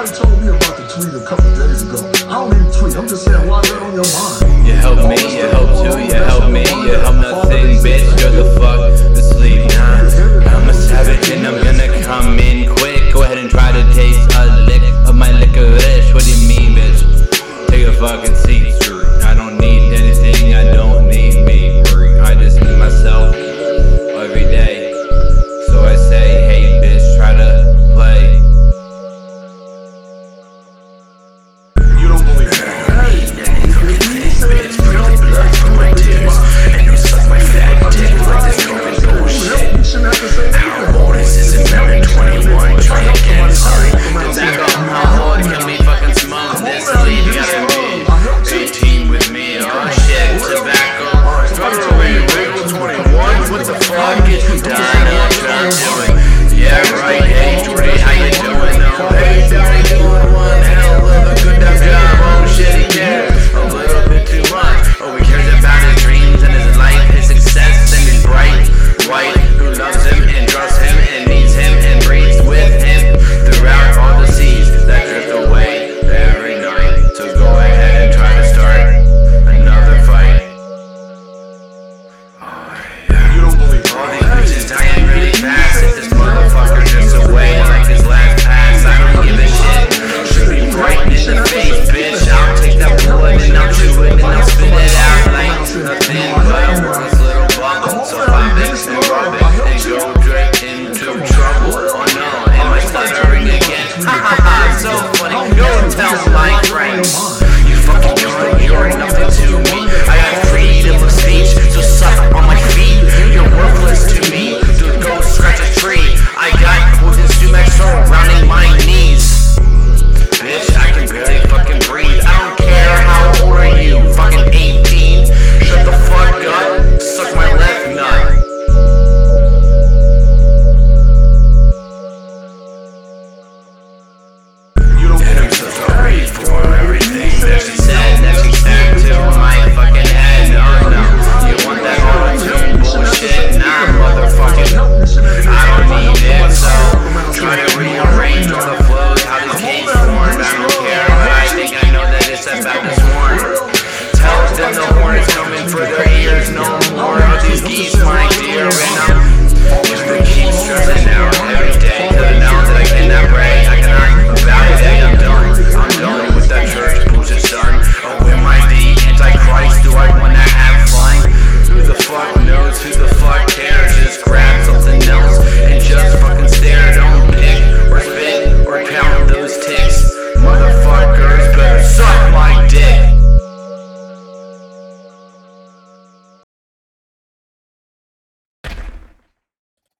Somebody told me about the tweet a couple days ago. I don't even tweet. I'm just saying, why is that on your mind? You helped me, you helped you, you helped. face, bitch. I'll take that wood and I'll chew and I'll spit it out like nothing but a worm's little bubble. So I mix and rub it and go straight into trouble. Oh no, am I stuttering again? Ha ha ha, so funny. Go and tell my friends. You fucking you're, you're nothing to me. I got don't